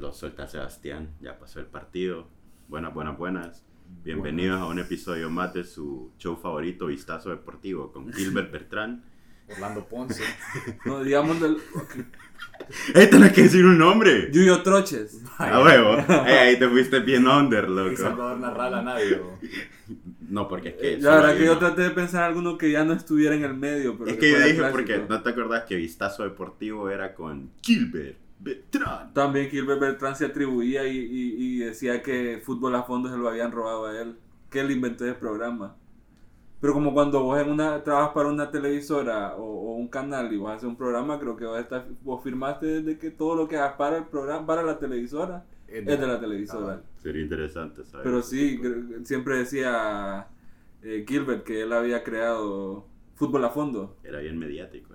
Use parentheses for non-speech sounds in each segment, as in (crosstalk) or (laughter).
lo suelta Sebastián, ya pasó el partido. Buenas, buenas, buenas. Bienvenidos a un episodio más de su show favorito, Vistazo Deportivo, con (laughs) Gilbert Bertrán. Orlando Ponce. (laughs) No, digamos del. ¡Eh, tenés que decir un nombre! Yuyo Troches. A huevo. (laughs) Eh, ahí te fuiste bien under, Y loco. Salvador Narral a nadie. bo. No, porque es que... La solo verdad que yo uno. traté de pensar alguno que ya no estuviera en el medio. Pero Es que yo fuera dije clásico. porque no te acordás que Vistazo Deportivo era con Gilbert Bertrán. También Gilbert Beltrán se atribuía y, y- y decía que fútbol a fondo se lo habían robado a él. Que él inventó ese programa. Pero como cuando vos en una, trabajas para una televisora o, o un canal y vos haces un programa, creo que vos, estás, vos firmaste desde que todo lo que hagas para el programa, para la televisora, Es de la televisora. Sería interesante saber. Pero sí, siempre decía eh, Gilbert que él había creado fútbol a fondo. Era bien mediático.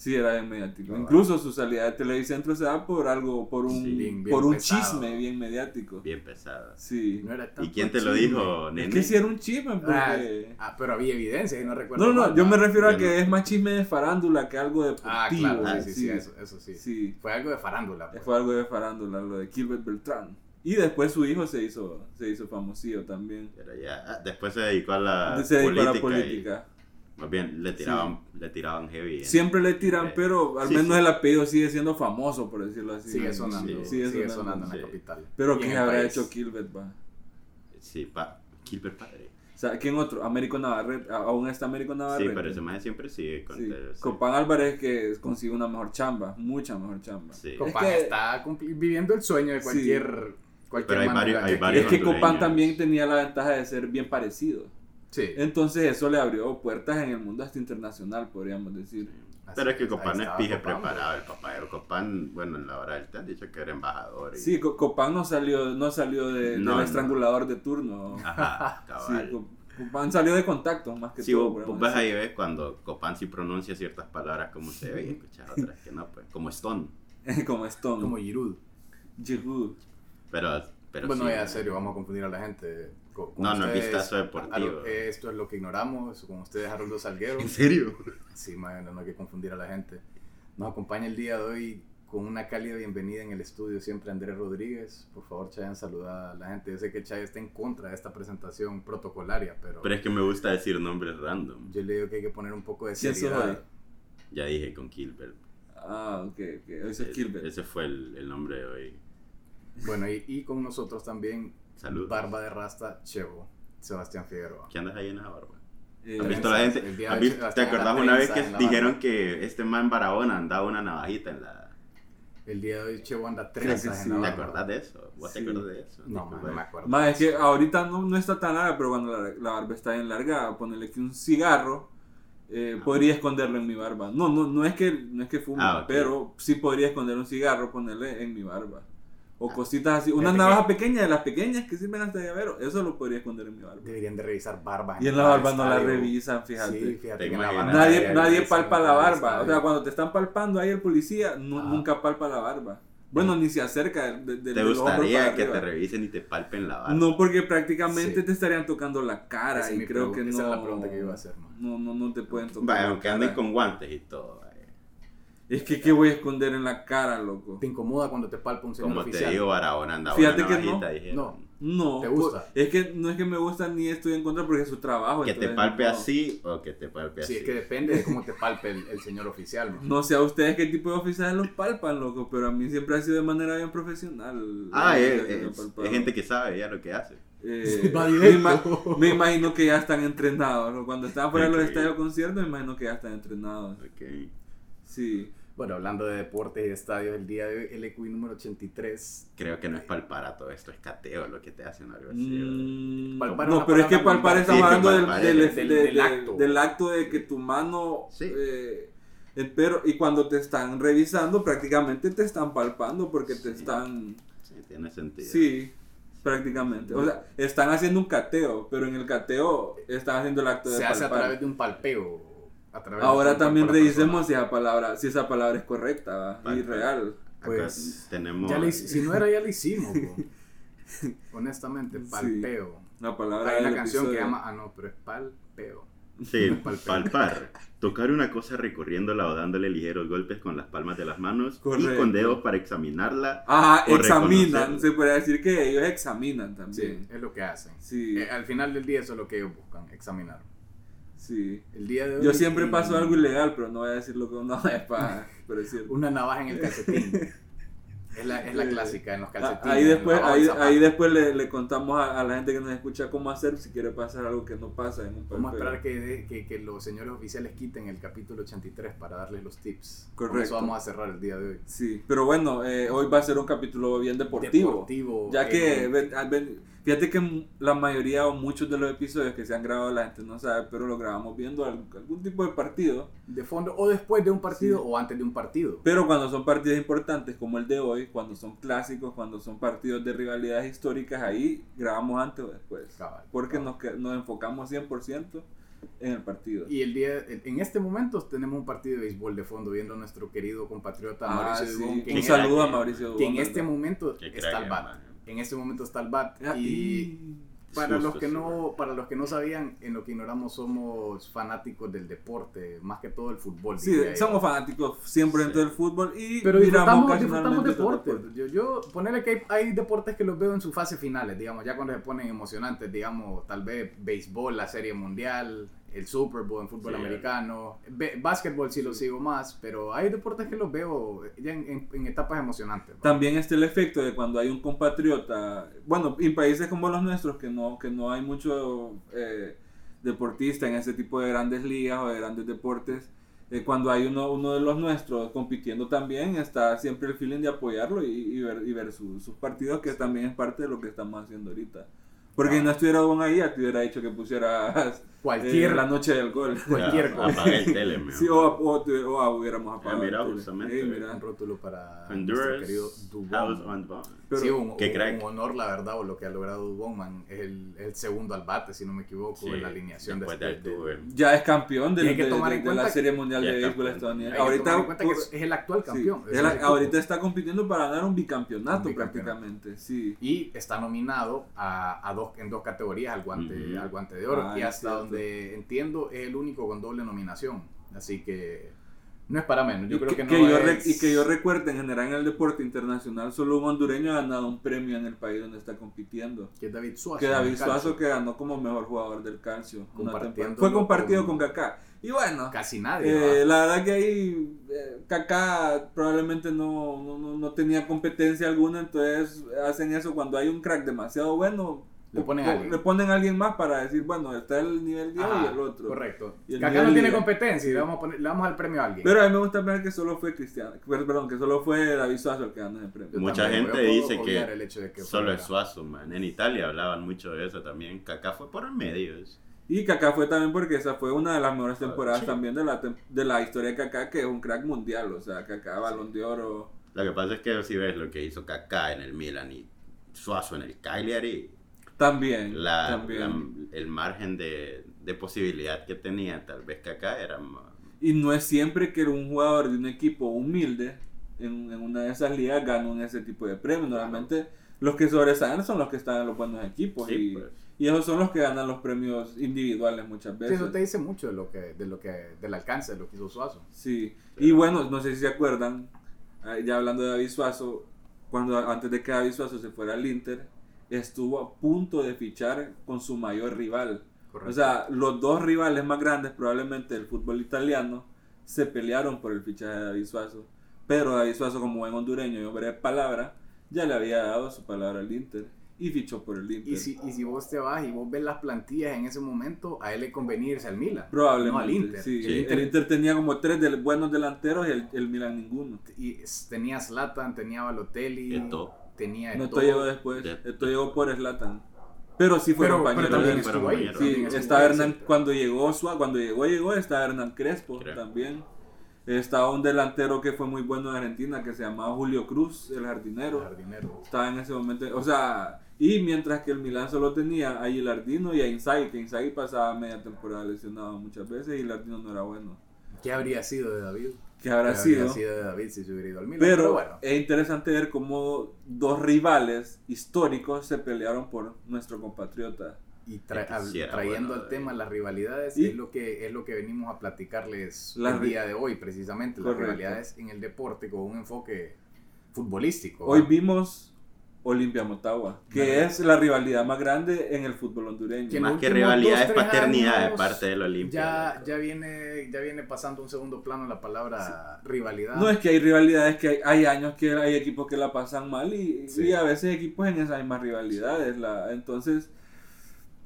Sí, era bien mediático. Ah, Incluso su salida de Televicentro se da por algo, por un, Sí, bien- bien por un pesado. chisme bien mediático. Bien pesada. Sí. No era ¿Y quién te lo chisme. dijo, nene? Es que sí era un chisme, Ah, porque... ah, pero había evidencia y no recuerdo. No, no, mal, yo me refiero a que no. es más chisme de farándula que algo deportivo. Ah, claro, Ah, sí, sí, sí, eso, eso sí. Sí, Fue algo de farándula. pues. fue algo de farándula, lo de Gilbert Beltrán. Y después su hijo se hizo, se hizo famosillo también. Pero ya, ah, después se dedicó a la se dedicó a la política. y- política. Más bien, le tiraban, le tiraban heavy. en- Siempre le tiran, Eh, pero al sí, menos sí. el apellido sigue siendo famoso, por decirlo así. Sigue sonando, Sí, sigue, sigue sonando, en sí. la capital. Pero Y ¿qué en el habrá país. hecho Gilbert, va? Sí, pa, Gilbert Padre. O sea, ¿quién otro? Américo Navarrete. ¿A- ¿Aún está Américo Sí, Navarrete? pero ese más siempre sigue con Sí. el- sí. Copán Álvarez que consigue una mejor chamba, mucha mejor chamba. Sí. Copán Es que- está viviendo el sueño de Sí. cualquier. cualquier Pero hay varios- hay varios Es que. Copán también tenía la ventaja de ser bien parecido. Sí. Entonces eso le abrió puertas en el mundo hasta internacional, podríamos decir. Así Pero es que es, Copán es estaba pije Copán, preparado, el papá. El Copán, bueno, en la hora del te han dicho que era embajador. y- Sí, Co- Copán no salió, no salió de, No, del no. estrangulador de turno. Ajá, (laughs) Sí, cabal. Co- Copán salió de contacto más que Sí, todo. podríamos vos ves ahí ves cuando Copán sí pronuncia ciertas palabras como se ve y escuchas otras que no, pues, como Stone. (laughs) Como Stone. Como Giroud. Giroud. Pero, pero bueno, sí, ya, en serio, vamos a confundir a la gente. No, no es vistazo deportivo. eh, esto es lo que ignoramos. Con ustedes, Haroldo (laughs) Salguero. ¿En serio? Sí, man, no hay que confundir a la gente. Nos acompaña el día de hoy con una cálida bienvenida en el estudio siempre Andrés Rodríguez. Por favor, Chayan, saluda a la gente. Yo sé que Chay está en contra de esta presentación protocolaria, pero, Pero es que me gusta decir nombres random. yo le digo que hay que poner un poco de ¿Quién sos seriedad. Ya dije con Gilbert. Ah, ok, ok. Ese es Gilbert. Ese fue el, el nombre de hoy. Bueno, y, y con nosotros también Barba de Rasta Chevo, Sebastián Figueroa. ¿Qué andas ahí en esa barba? Eh, ¿Has visto la gente? día ¿Has de visto- hecho, ¿Te acordás una vez que dijeron barba. que este man Barahona andaba una navajita en la... El día de hoy Chevo anda en sí. la ¿Te acordás de eso? ¿Vos te Sí. acordás de eso? No, man, no me acuerdo. Más es que ahorita no, no está tan larga, pero cuando la, la barba está bien larga, ponerle que un cigarro eh, Ah. podría esconderlo en mi barba. No, no, no es que no es que fume, Ah, pero sí podría esconder un cigarro, ponerle en mi barba. O cositas así. Una navaja que- pequeña de las pequeñas que sirven hasta llavero, eso lo podría esconder en mi barba. Deberían de revisar barbas. Y en la barba no la revisan, fíjate. Sí, fíjate que la barba Nadie, nadie revisar palpa la barba. O sea, cuando te están palpando ahí el policía, nunca palpa la barba. Bueno, ni se acerca de, de- ¿Te gustaría que te revisen y te palpen la barba? No, porque prácticamente Sí. te estarían tocando la cara es y creo que no. esa era la pregunta que iba a hacer, man. No, no, no te pueden tocar. Vaya, aunque anden con guantes y todo. Es que, ¿qué voy a esconder en la cara, loco? ¿Te incomoda cuando te palpa un señor Como oficial? te digo, Barahona andaba Fíjate que no. No. No. ¿Te gusta? pues, Es que no es que me gusta ni estoy en contra porque es su trabajo. Que te palpe no. así o que te palpe Sí, así. es que depende de cómo te palpe el, el señor oficial. man. No sé a ustedes qué tipo de oficiales los palpan, loco, pero a mí siempre ha sido de manera bien profesional. Ah, la es, es- gente que sabe ya lo que hace. Eh, (laughs) me, ima- me imagino que ya están entrenados. ¿no? Cuando estaban fuera de los Ok. estadios de conciertos, me imagino que ya están entrenados. Ok. Sí. Bueno, hablando de deportes y de estadios, el día de hoy, el EQI número 83. Creo que no es palpar a todo esto, es cateo lo que te hacen algo así. Mm, Palpar no, pero es que palpar vulgar. estamos Sí, es que hablando del, acto. del acto de que tu mano. Sí. eh, el perro, y cuando te están revisando, prácticamente te están palpando porque te están. Sí, tiene sentido. Sí, prácticamente. O sea, están haciendo un cateo, pero en el cateo están haciendo el acto de Se hace a través de un palpeo. A través de Ahora también la revisemos si esa palabra, si esa palabra es correcta y real. Acá Pues, tenemos. Ya le hic- si no era, ya lo hicimos. (laughs) Honestamente, Sí. palpeo. La palabra Hay una canción que llama. Ah, no, pero es palpeo. Sí, (laughs) Palpar. palpar. Tocar una cosa recorriéndola o dándole ligeros golpes con las palmas de las manos y Correcto. con dedos para examinarla. Ah, O examinan. Se puede decir que ellos examinan Sí, también. es lo que hacen. Sí, Eh, al final del día eso es lo que ellos buscan, examinar. Sí. El día de hoy... Yo siempre paso algo ilegal, pero no voy a decir lo que uno (laughs) es para. Pero es cierto. Una navaja en el calcetín. (laughs) es, la, es la clásica en los Ah, calcetines. Ahí después, ahí, ahí después le, le contamos a, a la gente que nos escucha cómo hacer si quiere pasar algo que no pasa en un Vamos a esperar que, que, que los señores oficiales quiten el capítulo 83 para darles los tips. Con Correcto. eso vamos a cerrar el día de hoy. Sí, pero bueno, eh, hoy va a ser un capítulo bien deportivo. Deportivo, Ya que, eh, ah, fíjate que la mayoría o muchos de los episodios que se han grabado la gente no sabe, pero lo grabamos viendo al- algún tipo de partido. de fondo o después de un partido Sí. o antes de un partido. Pero cuando son partidos importantes como el de hoy, cuando son clásicos, cuando son partidos de rivalidades históricas, ahí grabamos antes o después. Cabal, Porque cabal. nos, nos enfocamos 100% en el partido. Y el día, en este momento tenemos un partido de béisbol de fondo viendo a nuestro querido compatriota Ah, Mauricio sí. Dubón, que, Un saludo a que- Mauricio que en Dubón, este momento está al bat. En este momento está al bat. Y para Justo, los que no, para los que no sabían, en lo que ignoramos somos fanáticos del deporte, más que todo el fútbol. Sí, somos fanáticos siempre dentro Sí. del fútbol y Pero disfrutamos, disfrutamos otros deporte. Yo, yo ponerle que hay, hay deportes que los veo en sus fases finales, digamos, ya cuando se ponen emocionantes, digamos, tal vez béisbol, la serie mundial, el Super Bowl en fútbol Sí. americano, Be- básquetbol sí lo sigo más, pero hay deportes que los veo ya en, en- en etapas emocionantes. También está el efecto de cuando hay un compatriota, bueno, en países como los nuestros, que no, que no hay mucho eh, deportista en ese tipo de grandes ligas o de grandes deportes, eh, cuando hay uno, uno de los nuestros compitiendo también, está siempre el feeling de apoyarlo y, y ver, y ver su- sus partidos, que también es parte de lo que estamos haciendo ahorita. Porque si no estuviera Don ahí, te hubiera dicho que pusieras Cualquier- eh, la noche del gol. Cualquier cosa. Apagué el tele. Sí, o, o, o hubiéramos apagado. Ah, mira, el tele. justamente. Ey, mira. Un rótulo para nuestro Honduras querido Dubón. House on Bond. Pero- sí, un, qué un- crack. un honor, la verdad, o lo que ha logrado Dubón, man. Es el, es el segundo al bate, si no me equivoco, Sí, en la alineación de, después de Altuve. Ya es campeón del- que de, tomar de- en de la Serie Mundial de es Béisbol estadounidense. Ahorita, que es, es el actual sí, campeón. es él el equipo. ahorita está compitiendo para ganar un bicampeonato, Un bicampeonato. prácticamente. Sí. Y está nominado a, a dos, en dos categorías al guante, al guante de oro. Ah, y es hasta cierto. Donde entiendo es el único con doble nominación. Así que no es para menos. Yo y, creo que, que, no yo es... y que yo recuerde, en general en el deporte internacional, solo un hondureño ha ganado un premio en el país donde está compitiendo. que David Suazo. Que David. Suazo que ganó como mejor jugador del calcio. Fue compartido con- con Kaká. Y bueno, Casi nadie. Eh, la verdad que ahí eh, Kaká probablemente no, no, no- no tenía competencia alguna, entonces hacen eso cuando hay un crack demasiado bueno. Le ponen alguien. le ponen a alguien más para decir, bueno, está el nivel 10 Ajá, y el otro. Correcto. Y el Que acá nivel no tiene liga. competencia y le vamos, a poner- le vamos al premio a alguien. Pero a mí me gusta ver que solo fue Cristiano, per- perdón, que solo fue David Suazo el que ganó ese premio. Yo Mucha también, gente dice que el hecho de que Solo fuera- es Suazo, man. En Italia hablaban mucho de eso también. Kaká fue por el medio. Y Kaká fue también porque esa fue una de las mejores temporadas sí. también de la, tem- de la historia de Kaká, que es un crack mundial, o sea, Kaká, balón de oro. Lo que pasa es que si ves lo que hizo Kaká en el Milan y Suazo en el Cagliari, También, la, también. la- el margen de, de posibilidad que tenía tal vez Kaká era ma- Y no es siempre que un jugador de un equipo humilde en, en una de esas ligas gana un ese tipo de premios. Normalmente los que sobresalen son los que están en los buenos equipos Sí, y, pues. y esos son los que ganan los premios individuales muchas Sí, veces. eso te dice mucho de lo que, de lo que, del alcance de lo que hizo Suazo. Sí, y bueno, no sé si se acuerdan, eh, ya hablando de David Suazo, cuando antes de que David Suazo se fuera al Inter, estuvo a punto de fichar con su mayor rival. Correcto. O sea, los dos rivales más grandes probablemente del fútbol italiano se pelearon por el fichaje de David Suazo. Pero David Suazo, como buen hondureño y hombre de palabra, ya le había dado su palabra al Inter y fichó por el Inter. y, si, y si vos te vas y vos ves las plantillas en ese momento, a él le convenía irse al Milan. Probablemente. No al Inter. sí. Sí. El Inter tenía como tres del- buenos delanteros y el, el Milan ninguno. Y tenía Zlatan, tenía Balotelli, Eto'o. Tenía No, esto llegó después. De- Esto llegó por Slatan. Pero sí fue Pero, compañero. pero también de- fueron estuvo ahí. también Sí, estuvo ahí, Hernán, cuando llegó Sua- cuando llegó, llegó, estaba Hernán Crespo Creo. también. Estaba un delantero que fue muy bueno en Argentina que se llamaba Julio Cruz, el jardinero. Jardinero. Estaba en ese momento, o sea, y mientras que el Milan solo tenía a Gilardino y a Inzaghi, que Inzaghi pasaba media temporada lesionado muchas veces y Gilardino no era bueno. ¿Qué habría sido de David? Que habrá ¿Qué sido. habría sido de David si se hubiera ido al Milan? Pero, bueno. es interesante ver cómo dos rivales históricos se pelearon por nuestro compatriota Y tra- al- era trayendo bueno, al tema eh. las rivalidades, Y- es lo que es lo que venimos a platicarles el día de hoy, precisamente, Correcto. las rivalidades en el deporte con un enfoque futbolístico. Hoy vimos Olimpia Motagua, que es la rivalidad más grande en el fútbol hondureño. Que Más que rivalidad dos, es paternidad de parte del Olimpia. Ya, ya, viene, ya viene pasando un segundo plano la palabra rivalidad. No es que hay rivalidades, que hay, hay años que hay equipos que la pasan mal y, Sí. y a veces equipos en esas mismas rivalidades. La, entonces,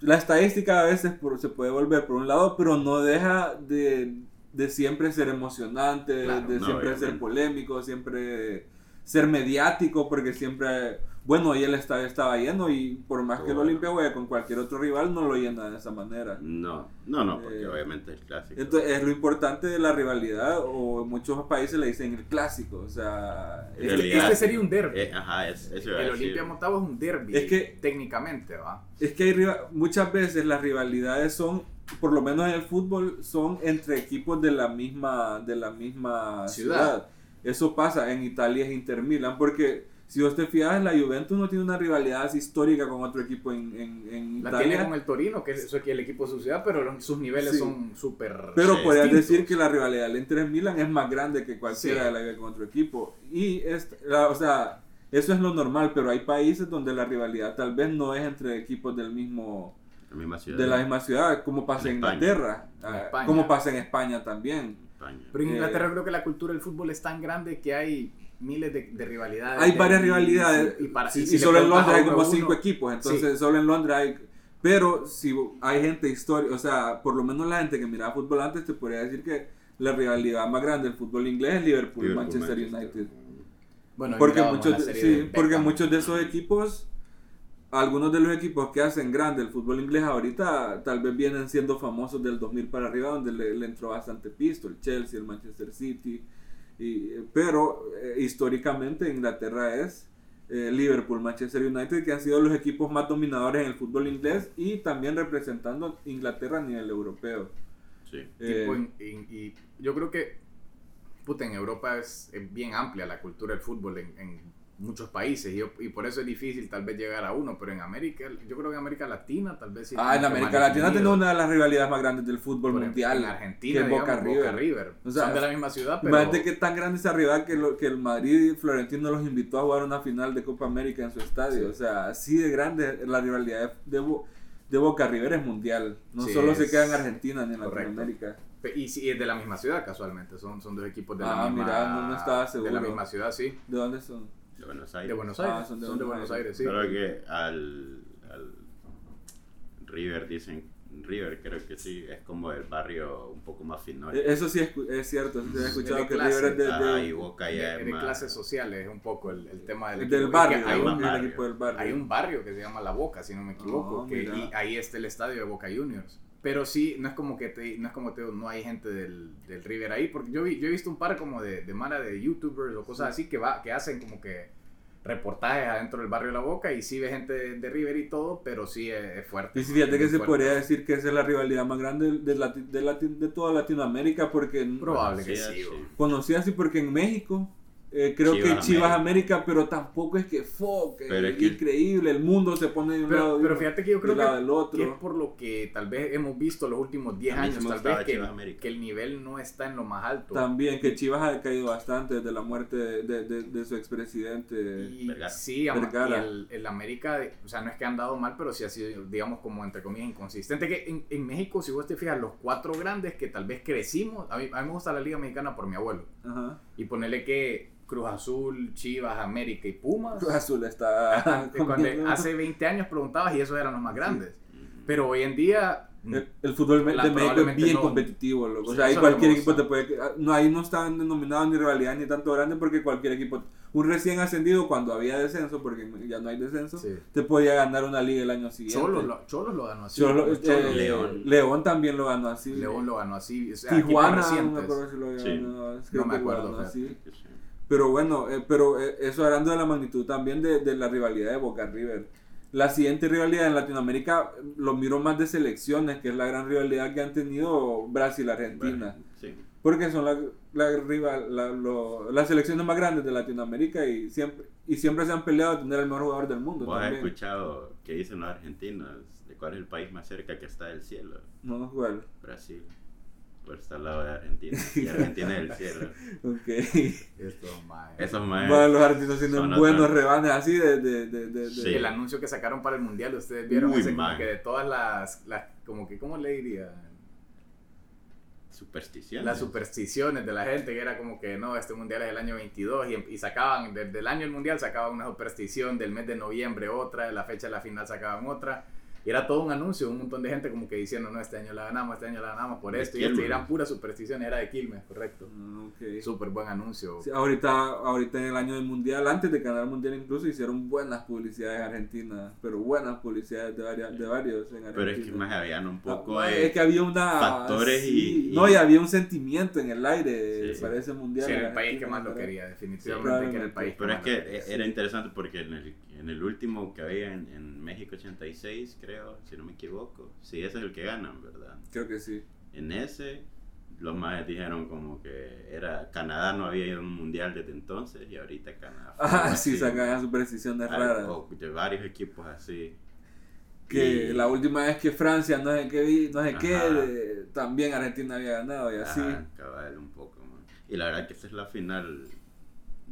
la estadística a veces por- se puede volver por un lado, pero no deja de, de siempre ser emocionante, de- Claro, de no, siempre obviamente. ser polémico, siempre ser mediático, porque siempre, bueno, ahí el estadio estaba lleno y por más que el Bueno. Olimpia juegue con cualquier otro rival, no lo llena de esa manera. No, no, no, porque Eh, obviamente es clásico. Entonces, es lo importante de la rivalidad, o en muchos países le dicen el clásico, o sea... Este, realidad- este sería un derby. Eh, ajá, es, eso el. Olimpia Motagua es un derby. Es que- técnicamente, ¿va? Es que hay muchas veces las rivalidades son, por lo menos en el fútbol, son entre equipos de la misma, de la misma ciudad. Ciudad. Eso pasa en Italia es Inter Milan, porque si vos te fijas, la Juventus no tiene una rivalidad así histórica con otro equipo en, en, en La Italia. tiene con el Torino, que es el equipo de su ciudad, pero los- sus niveles Sí. son súper. Pero podrías distintos. decir que la rivalidad del Inter Milan es más grande que cualquiera Sí. de la que con otro equipo. Y es, la- o sea, eso es lo normal, pero hay países donde la rivalidad tal vez no es entre equipos del mismo La misma ciudad. de la misma ciudad, como pasa en España. Inglaterra, En ah, como pasa en España también. España. Pero en Eh, Inglaterra creo que la cultura del fútbol es tan grande que hay miles de, de rivalidades. Hay varias Y- rivalidades, Y, para, y, y si y le solo en Londres hay como uno- cinco equipos, entonces solo en Londres hay... Pero si hay gente histórica, o sea, por lo menos la gente que miraba fútbol antes te podría decir que la rivalidad más grande del fútbol inglés es Liverpool, Liverpool, Manchester Manchester. United. Bueno, Porque muchos, de, sí, porque muchos de esos equipos, algunos de los equipos que hacen grande el fútbol inglés ahorita, tal vez vienen siendo famosos del 2000 para arriba, donde le, le entró bastante pisto, el Chelsea, el Manchester City. Y, pero eh, históricamente Inglaterra es eh, Liverpool, Manchester United, que han sido los equipos más dominadores en el fútbol inglés y también representando Inglaterra a nivel europeo. Sí. Eh, Tipo, en- y yo creo que puta, en Europa es, es bien amplia la cultura del fútbol en, en muchos países y, y por eso es difícil tal vez llegar a uno, pero en América, yo creo que en América Latina tal vez sí. ah, en América Latina tenemos una de las rivalidades más grandes del fútbol Por mundial. En Argentina, que es digamos, Boca River. River. O sea, Son de la misma ciudad, pero... Imagínate que tan grande esa rivalidad que, lo- que el Madrid y Florentino los invitó a jugar una final de Copa América en su estadio. Sí. O sea, así de grande la rivalidad de, Bo- de Boca River es mundial. No Sí, solo se queda en Argentina ni en correcto. Latinoamérica. Y es de la misma ciudad casualmente, son, son dos equipos de la Ah, misma... mira, no- no estaba De la seguro. misma ciudad, sí. ¿De dónde son? De Buenos Aires. De Buenos Ah, Aires, son son de de, Buenos Buenos Aires, sí. Solo que al, al River dicen, River creo que sí, es como el barrio un poco más fino. Eh, Eso sí es, es cierto. sí he escuchado de que clase. River es de, Ah, de- y Boca de, ya es de más... clases sociales, un poco el, el tema del, del equipo. barrio. Que hay, un, barrio. equipo del barrio. hay un barrio que se llama La Boca, si no me equivoco, Oh, que, y ahí está el estadio de Boca Juniors. Pero sí, no es como que te, no es como te digo, no hay gente del, del River ahí, porque yo, vi, yo he visto un par como de, de mara de youtubers o cosas así que va, que hacen como que reportajes adentro del barrio de La Boca y sí ve gente de, de River y todo, pero sí es, es fuerte. Y fíjate que se fuerte. podría decir que esa es la rivalidad más grande de, Lati- de, Lati- de toda Latinoamérica porque Probable que Sí, conocí así porque en México eh, creo que Chivas Chivas América. América, pero tampoco es que fuck, Pero es que- increíble, el mundo se pone de un Pero, lado pero fíjate que yo creo que, del otro. que es por lo que tal vez hemos visto los últimos 10 A mí sí años, tal vez que, Chivas América. que el nivel no está en lo más alto. También que Chivas ha caído bastante desde la muerte de, de- de- de su expresidente. Y Vergara. sí, Vergara. y el, el América, o sea, no es que han dado mal, pero sí ha sido, digamos, como entre comillas, inconsistente. Que en, en México, si vos te fijas, los cuatro grandes que tal vez crecimos, a mí, a mí me gusta la Liga Mexicana por mi abuelo. Ajá. Y ponerle que Cruz Azul, Chivas, América y Pumas. Cruz Azul está. Cuando comiendo- hace 20 años preguntabas y esos eran los más grandes. Pero hoy en día... El, el fútbol me- La- de México es bien no. competitivo, loco. O sea, ahí es cualquier me equipo te puede. ah, No, ahí no están denominados ni rivalidad ni tanto grande porque cualquier equipo. Un recién ascendido cuando había descenso, porque ya no hay descenso, Sí. te podía ganar una liga el año siguiente. Cholos lo, Cholos lo ganó así. Cholo- eh, Cholos. León. León también lo ganó así. León lo ganó así. o sea, Tijuana, no me acuerdo si lo Sí. ganó. me que lo acuerdo, ganó fíjate. así. Pero bueno, eh, pero eh, eso hablando de la magnitud también de, de la rivalidad de Boca River. La siguiente rivalidad en Latinoamérica lo miro más de selecciones, que es la gran rivalidad que han tenido Brasil-Argentina. Sí. Porque son la, la rival, la- lo- las selecciones más grandes de Latinoamérica y siempre, y siempre se han peleado a tener el mejor jugador del mundo. Vos has escuchado qué dicen los argentinos fíjate, ¿cuál es el país más cerca que está del cielo? No, ¿cuál? Brasil. Por estar al lado de Argentina. Y (laughs) Argentina es el cielo. Ok. Esto, mae. Esos más. Bueno, los artistas tienen buenos otros. rebanes así de... de, de, de, Sí. El anuncio que sacaron para el mundial, ustedes vieron Uy, ese como que de todas las, las como que, ¿cómo le diría? Superstición. Las supersticiones de la gente, que era como que no, este mundial es el año 22 y, y sacaban, desde el año del mundial sacaban una superstición, del mes de noviembre otra, de la fecha de la final sacaban otra. Y era todo un anuncio, un montón de gente como que diciendo, no, este año la ganamos, este año la ganamos por De esto. Y esto, eran puras supersticiones, era de Quilmes, correcto. Ah, ok. Súper buen anuncio. Sí, ahorita, ahorita en el año del mundial, antes de ganar el mundial incluso hicieron buenas publicidades en Argentina, pero buenas publicidades de, varias, de varios en Argentina. Pero es que más habían un poco Ah, de. es que había una factores y- y- no y había un sentimiento en el aire Sí. para ese mundial. Sí, era el país que más lo quería, definitivamente que era el país que Pero es que era interesante porque en el, en el último que había en, en México 86, creo, si no me equivoco. Sí, ese es el que ganan, ¿verdad? Creo que sí. En ese, los más dijeron como que era Canadá no había ido a un mundial desde entonces y ahorita Canadá. Ah, sí, sacan supersticiones algo raras. De varios equipos así. Que Y- la última vez que Francia, no sé qué, vi- no sé qué, eh, también Argentina había ganado y así. Ajá, cabal, un poco, man. Y la verdad que esta es la final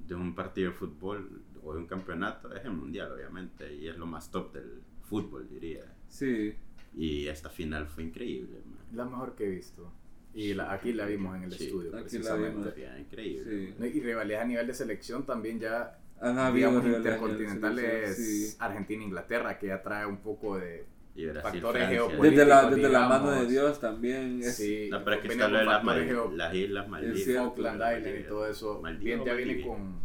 de un partido de fútbol o de un campeonato, es el mundial, obviamente, y es lo más top del fútbol, diría. Sí. Y esta final fue increíble, man. La mejor que he visto. Y la- aquí la vimos en el Sí, estudio, aquí la precisamente. vimos. Fue increíble. Sí. Y rivalidades a nivel de selección también ya, Han habido intercontinentales sí. Argentina-Inglaterra, que ya trae un poco de... Y Brasil, Factores Francia. geopolíticos. Desde la, desde la mano de Dios también. Es, sí, No, pero es que está lo de las, las islas Maldivas. Falkland Island y todo eso, Maldivas bien, ya viene con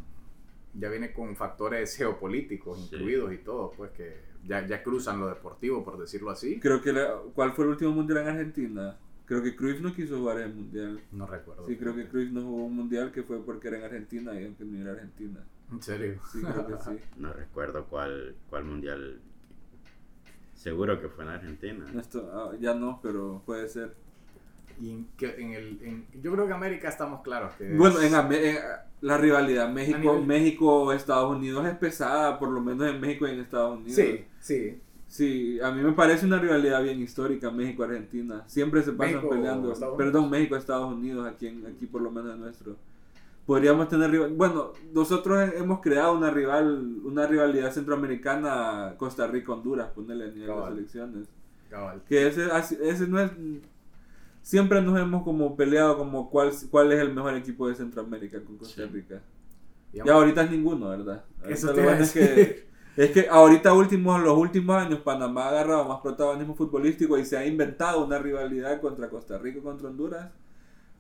ya viene con factores (laughs) geopolíticos Sí. incluidos y todo, pues que ya, ya cruzan lo deportivo, por decirlo así. Creo que la- ¿Cuál fue el último mundial en Argentina? Creo que Cruyff no quiso jugar el mundial. No recuerdo. Sí, creo que Cruyff no jugó un mundial que fue porque era en Argentina y aunque no era Argentina. En serio. Sí, creo que sí. (laughs) No recuerdo cuál, cuál mundial. Seguro que fue en Argentina. Esto- ah, ya no, pero puede ser. Y en, que- en el, en- yo creo que América estamos claros que es- Bueno, en, la rivalidad A México, nivel- México Estados Unidos es pesada, por lo menos en México y en Estados Unidos. Sí, sí. Sí, a mí me parece una rivalidad bien histórica México-Argentina. Siempre se pasan México, peleando. Estados. Perdón, México-Estados Unidos, aquí, en, aquí por lo menos en nuestro. Podríamos tener rival. Bueno, nosotros he- hemos creado una rival, una rivalidad centroamericana Costa Rica-Honduras, ponerle a nivel Cabal. de selecciones. Cabal. Que ese, ese no es. Siempre nos hemos como peleado como cuál, cuál es el mejor equipo de Centroamérica con Costa Sí. Rica. Y Digamos, ahorita es ninguno, ¿verdad? Eso lo te es que es que ahorita últimos, los últimos años Panamá ha agarrado más protagonismo futbolístico y se ha inventado una rivalidad contra Costa Rica y contra Honduras.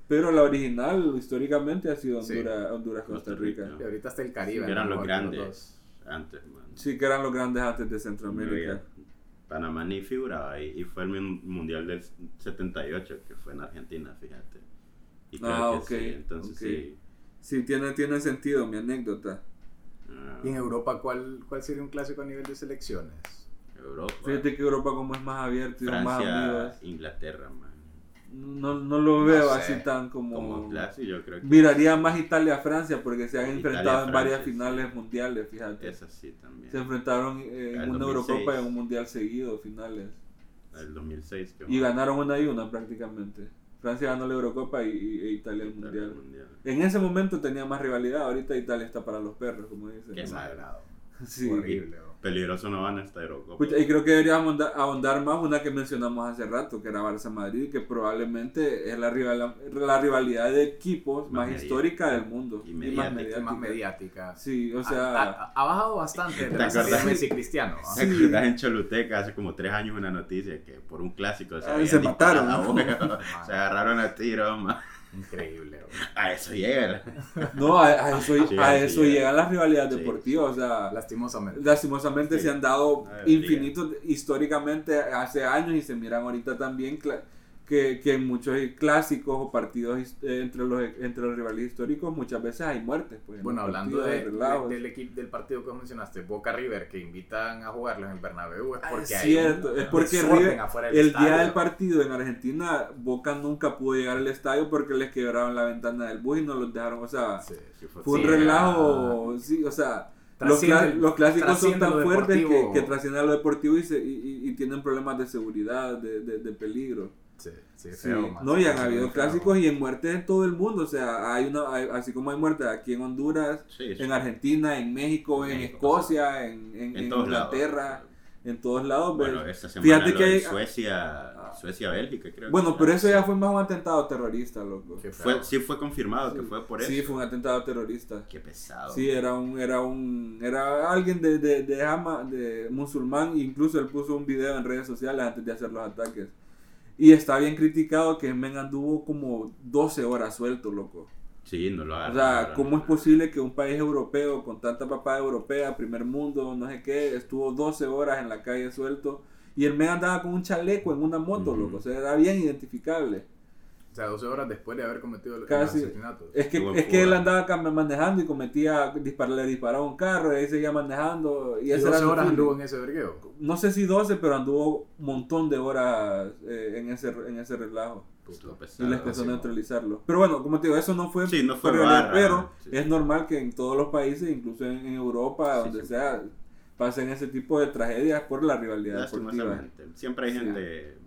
Pero la original históricamente ha sido Sí. Honduras, Honduras Costa Rica. Y ahorita está el Caribe. que eran los Los grandes dos. antes, man. Sí, que eran los grandes antes de Centroamérica. Panamá ni figuraba ahí. Y fue el mun- mundial del 78 que fue en Argentina, fíjate. Y creo Ah, que ok, sí, entonces sí. Sí, tiene, tiene sentido mi anécdota. ah, Y en Europa, ¿cuál, ¿cuál sería un clásico a nivel de selecciones? Europa, Fíjate que Europa como es más abierto y más amigos. Inglaterra, man. No, no lo No veo sé. así tan como... Como clásico, yo creo que Miraría más Italia-Francia porque se han Italia, enfrentado en varias Francia, finales sí. mundiales, fíjate. así también. Se enfrentaron eh, en una 2006. Eurocopa y en un mundial seguido, finales. El 2006 que Y ganaron una y una prácticamente. Francia ganó la Eurocopa y, y- e Italia el Italia, mundial. En ese momento tenía más rivalidad, ahorita Italia está para los perros, como dicen. Qué sagrado. (laughs) Sí. Horrible. Peligroso no van a esta Eurocopa. Pucha, y creo que deberíamos ahondar, más una que mencionamos hace rato, que era Barça-Madrid, que probablemente es la, rival, la rivalidad de equipos Más más, histórica del mundo. Y más mediática. Más mediática. Sí, o Ha- sea... ha, ha bajado bastante ¿Te de la de Messi y Cristiano. ¿ah? ¿Te acuerdas en Choluteca hace como tres años una noticia que por un clásico se, Ah, habían se mataron, ¿no? (laughs) se agarraron a tiro, man. Increíble. bro. A eso llega. No, a, a eso, (laughs) Sí, a eso sí. llegan las rivalidades Sí. deportivas, o sea... Lastimosamente. lastimosamente Sí. se han dado infinitos históricamente hace años y se miran ahorita también que, que en muchos clásicos o partidos eh, entre los entre los rivales históricos muchas veces hay muertes pues en Bueno, hablando de- del equipo del partido que vos mencionaste, Boca River, que invitan a jugarlo en el Bernabéu, es Ah, porque es hay cierto, un es porque River- el día del partido en Argentina Boca nunca pudo llegar al estadio porque les quebraron la ventana del bus y no los dejaron o sea Sí. Sí, fue- fue un Sí, relajo sí o sea los, los clásicos son tan fuertes que, trascienden a lo deportivo y, se- y, y- y tienen problemas de seguridad, de, de, de peligro. Sí, sí, no, y han habido feo. clásicos y en muertes en todo el mundo. O sea, hay una, hay- así como hay muertes aquí en Honduras, Sí, en Argentina, en México, en México, Escocia, en, en, Inglaterra, lados. en todos lados. Bueno, ¿ves? esta semana Fíjate lo que de hay- Suecia, Suecia-Bélgica, creo. Bueno, que pero eso ya fue más un atentado terrorista, loco. Fue, sí fue confirmado que fue por eso. Sí, fue un atentado terrorista. Qué pesado. Sí, era un, era un, era alguien de, de, de, de musulmán, e incluso él puso un video en redes sociales antes de hacer los ataques. Y está bien criticado que Men anduvo como 12 horas suelto, loco. Sí, no lo O agarraron. sea, ¿cómo es posible que un país europeo con tanta papada europea, primer mundo, no sé qué, estuvo 12 horas en la calle suelto? Y el men andaba con un chaleco en una moto, loco. O sea, era bien identificable. O sea, 12 horas después de haber cometido el, el Casi. asesinato. Es que, es que él andaba manejando y cometía, dispar, le disparaba un carro y ahí seguía manejando. Y Y ese 12 era su horas anduvo en ese vergueo. No sé si 12, pero anduvo un montón de horas eh, en, ese, en ese relajo. Y pesado. les empezó a sí, neutralizarlo. Pero bueno, como te digo, eso no fue, Sí, no fue realidad, barra, pero sí. es normal que en todos los países, incluso en, en Europa, Sí, donde sí. sea, pasen ese tipo de tragedias por la rivalidad deportiva. Siempre hay Sí. gente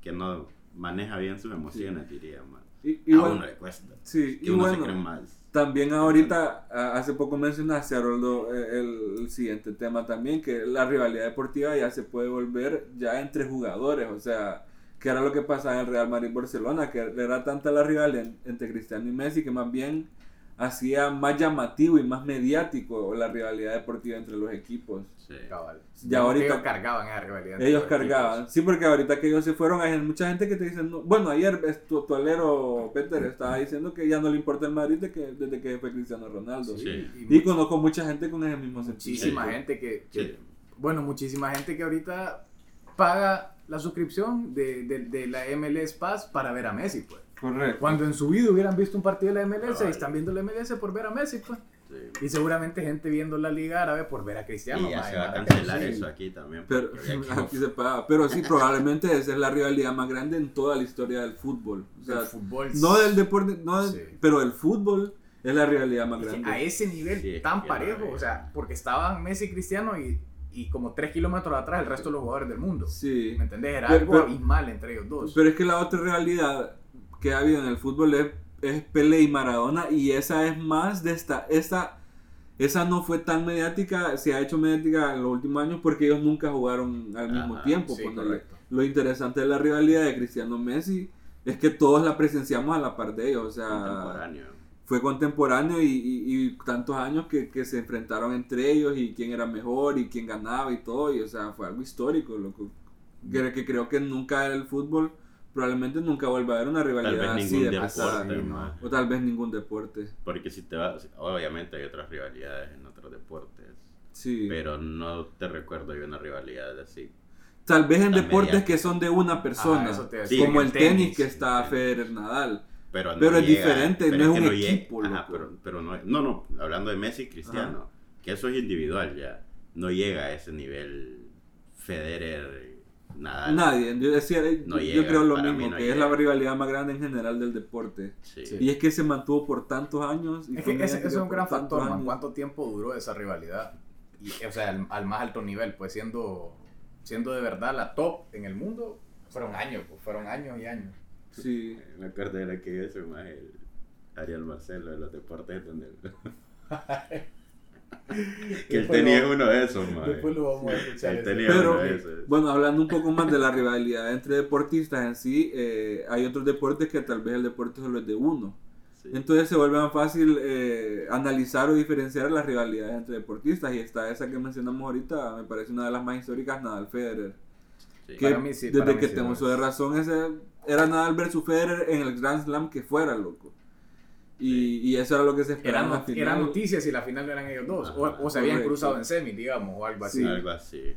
que no maneja bien sus emociones, diría, man. Y, y a bueno, uno le cuesta. sí, Que y uno bueno, se cree más. También ahorita, hace poco mencionaste, Haroldo, eh, el, el siguiente tema también, que la rivalidad deportiva ya se puede volver ya entre jugadores, o sea, que era lo que pasaba en el Real Madrid-Barcelona, que era tanta la rivalidad en- entre Cristiano y Messi que más bien hacía más llamativo y más mediático la rivalidad deportiva entre los equipos. Sí. Cabal. Ahorita- ellos cargaban esa rivalidad. Ellos los cargaban, equipos. sí, porque ahorita que ellos se fueron, hay mucha gente que te dice, no- bueno, ayer tu, tu alero Peter estaba diciendo que ya no le importa el Madrid de que, desde que fue Cristiano Ronaldo. Sí. Y, Y conozco mucha gente con ese mismo sentido. muchísima Sí. gente que, que- Sí. bueno, muchísima gente que ahorita paga la suscripción de, de, de la MLS Pass para ver a Messi, pues. Correcto. Cuando en su vida hubieran visto un partido de la MLS Cabal. y están viendo la MLS por ver a Messi, pues. Sí. Y seguramente gente viendo la Liga Árabe por ver a Cristiano. Y ya se va a cancelar sí. eso aquí también. Pero (laughs) aquí- se paga. Pero sí, probablemente esa es la rivalidad más grande en toda la historia del fútbol. O sea, El fútbol. no del deporte, no del- Sí. pero el fútbol es la rivalidad más grande. a ese nivel Sí, tan parejo, o sea, porque estaban Messi y Cristiano y, y como tres kilómetros atrás el resto de los jugadores del mundo. Sí. ¿Me entendés? Era Pero- algo pero- abismal entre ellos dos. Pero es que la otra realidad que ha habido en el fútbol es, es Pelé y Maradona y esa es más de esta, esa, esa no fue tan mediática, se ha hecho mediática en los últimos años porque ellos nunca jugaron al mismo Ajá, tiempo. sí. Lo interesante de la rivalidad de Cristiano Messi es que todos la presenciamos a la par de ellos, o sea, Contemporáneo. fue contemporáneo y, y- y tantos años que, que se enfrentaron entre ellos y quién era mejor y quién ganaba y todo, y o sea, fue algo histórico, loco. Que, que creo que nunca el fútbol, probablemente nunca vuelva a haber una Tal rivalidad vez así de deporte, pesada. ma. O tal vez ningún deporte. Porque si te vas, obviamente hay otras rivalidades en otros deportes. Sí. Pero no te recuerdo de una rivalidad así. tal vez en deportes mediática. que son de una persona, Ajá, eso te iba a Sí, como el tenis, que sí, está. Federer Nadal. Pero, no Pero es llega- diferente, pero no es que un llega- equipo, Ajá, pero, pero no, no, no, hablando de Messi y Cristiano, que eso es individual ya. No llega a ese nivel Federer, Nadal. Nadie, yo decía, No yo, llega, creo lo mismo, no que es la rivalidad más grande en general del deporte. Sí. Sí. Y es que se mantuvo por tantos años. y Es que ese, es un gran factor, man. ¿Cuánto tiempo duró esa rivalidad? Y, o sea, al, al más alto nivel, pues siendo, siendo de verdad la top en el mundo, fueron años, pues, fueron años y años. Sí. Me acuerdo de la que ese más el Ariel Marcelo de los deportes donde (laughs) (laughs) que él Después tenía lo- uno de esos, man. Después lo vamos a escuchar. Él tenía Pero, uno de esos. bueno, hablando un poco más de la rivalidad entre deportistas en sí, eh, hay otros deportes que tal vez el deporte solo es de uno. Sí. Entonces se vuelve más fácil eh, analizar o diferenciar las rivalidades entre deportistas. Y está esa que mencionamos ahorita, me parece una de las más históricas, Nadal Federer. Sí. Que Para mí sí, para desde mí que sí tengo uso de razón, ese era Nadal versus Federer en el Grand Slam que fuera, loco. Y, y eso era lo que se esperaba. Eran, final. eran noticias y la final no eran ellos dos. O, Ajá, o se habían correcto. cruzado en semi, digamos, o algo así. Sí. Algo así.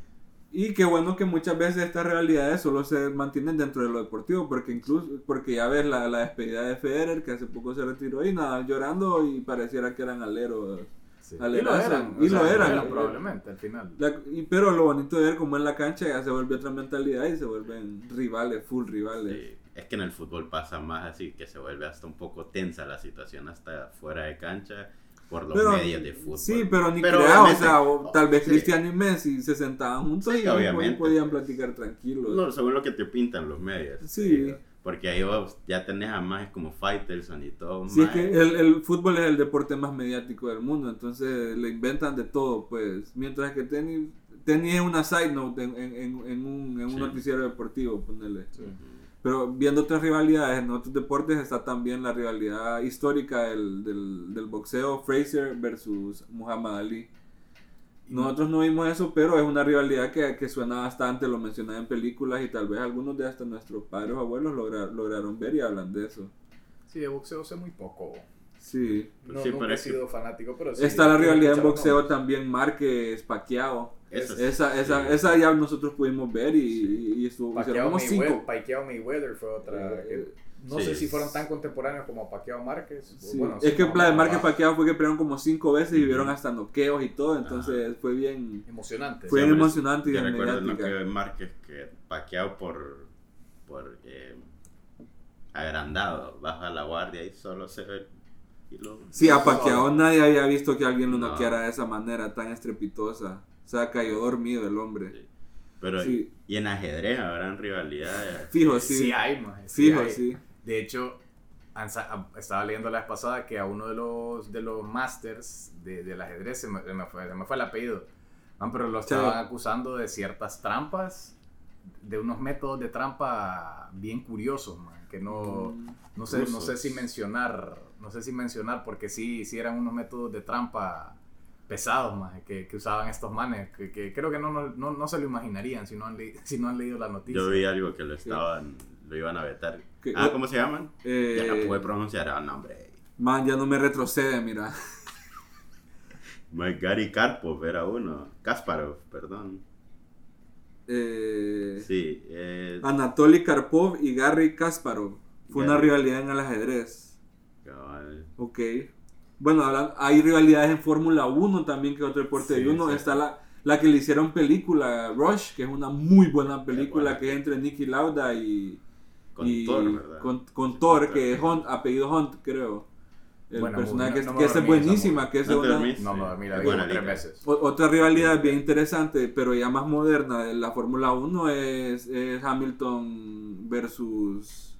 Y qué bueno que muchas veces estas realidades solo se mantienen dentro de lo deportivo, porque incluso, porque ya ves la, la despedida de Federer, que hace poco se retiró y nada, llorando y pareciera que eran aleros. Sí. Y lo eran. y lo eran. probablemente al final. La- y, pero lo bonito de ver como en la cancha ya se vuelve otra mentalidad y se vuelven rivales, full rivales. Sí. Es que en el fútbol pasa más así, que se vuelve hasta un poco tensa la situación hasta fuera de cancha. por los Pero- medios de fútbol. Sí, pero ni Pero creas, o sea, o tal vez sí. Cristiano y Messi se sentaban juntos Sí, y obviamente. podían platicar tranquilos. No, según lo que te pintan los medios. Sí. Porque ahí vos ya tenés a más como Faitelson y todo. Sí, es que el, el fútbol es el deporte más mediático del mundo, entonces le inventan de todo, pues. Mientras que tenis, tenis es una side note en, en- en- un, en un Sí. noticiero deportivo, ponerle. Ujú. Pero viendo otras rivalidades en otros deportes está también la rivalidad histórica del, del, del boxeo Fraser versus Muhammad Ali. Nosotros no vimos eso, pero es una rivalidad que, que suena bastante, lo mencionaba en películas y tal vez algunos de hasta nuestros padres o abuelos logra- lograron ver y hablan de eso. Sí, de boxeo sé muy poco. Sí. No, Sí, nunca he sido fanático, pero sí. Está la rivalidad en boxeo nombres. también, Márquez, Pacquiao. Eso Esa, esa, sí. esa ya nosotros pudimos ver y, y estuvo hicieron Pacquiao como Mayweather, cinco. Pacquiao Mayweather fue otra. Eh, que no sí. sé si fueron tan contemporáneos como Pacquiao Márquez. o Sí, bueno, es sí, que no, la de Márquez no, Pacquiao fue que pelearon como cinco veces y vieron hasta noqueos y todo, entonces fue bien, Emocionante. fue Sí, bien hombre, emocionante y recuerdo lo mediática. que Márquez que paqueado por, por eh, agrandado, baja la guardia y solo se ve. Y lo, Sí, a no. nadie había visto que alguien lo No. noqueara de esa manera tan estrepitosa. O sea, cayó dormido el hombre. Sí. Pero, Sí. y en ajedrez habrán rivalidades. Fijo, Sí, sí. hay, maje, sí Fijo, hay. sí. De hecho, estaba leyendo la vez pasada que a uno de los, de los masters de, del ajedrez, se me, se me fue, se me fue el apellido, Man, pero lo Sí. estaban acusando de ciertas trampas, de unos métodos de trampa bien curiosos, man, que no, Mm. no, sé, no sé si mencionar, no sé si mencionar, porque sí, sí eran unos métodos de trampa pesados, man, que, que usaban estos manes, que, que creo que no, no, no, no se lo imaginarían si no han, (laughs) si no han leído la noticia. Yo vi algo que lo estaban, lo iban a vetar. ¿Qué? Ah, ¿cómo se llaman? Eh, Ya no pude pronunciar el nombre. Man, ya no me retrocede, mira. Gary Karpov era uno. Kasparov, perdón. Eh, Sí. eh, Anatoly Karpov y Gary Kasparov. Fue una rivalidad en el ajedrez. cabal. Ok. Bueno, hablan- hay rivalidades en Fórmula 1 también, que es otro deporte Sí, de uno. sí. Está la, la que le hicieron película, Rush, que es una muy buena película buena. que es entre Nicky Lauda y. Con y- Thor, ¿verdad? Con, con Sí, Thor, que es. Hunt, apellido Hunt, creo. El Buena personaje que, no- no que es esa buenísima, que es ¿No una, dormís? No, no, mira, tres. O- Otra rivalidad bien interesante, pero ya más moderna de la Fórmula 1 es, es Hamilton versus.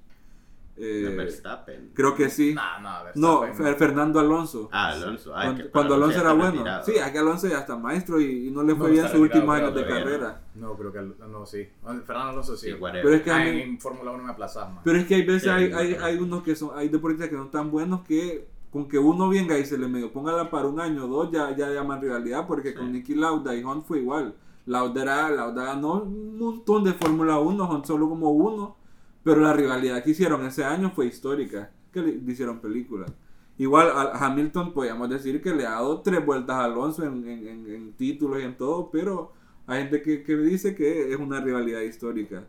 Eh, De Verstappen. creo que sí. No, no, No, Verstappen Fer- Fernando Alonso. Ah, Alonso. Ay, cuando que- cuando Alonso era bueno. retirado. Sí, aquí Alonso ya está maestro y, y no le No, fue bien está sus últimos años de no. carrera. No, creo que no, sí. Fernando Alonso sí. Sí. Pero es que a mí- en, Fórmula 1 me aplazas más. Pero es que hay veces Sí, hay, hay, hay unos que son, hay deportistas que no están buenos que con que uno venga y se le medio ponga la para un año o dos ya, ya llaman rivalidad porque Sí. con Nicky Lauda y Hunt fue igual. Lauda, era, Lauda ganó un montón de Fórmula 1, Hunt solo como uno, pero la rivalidad que hicieron ese año fue histórica, que le, hicieron películas. Igual a Hamilton podríamos decir que le ha dado tres vueltas a Alonso en, en- en- en títulos y en todo, pero hay gente que, que dice que es una rivalidad histórica.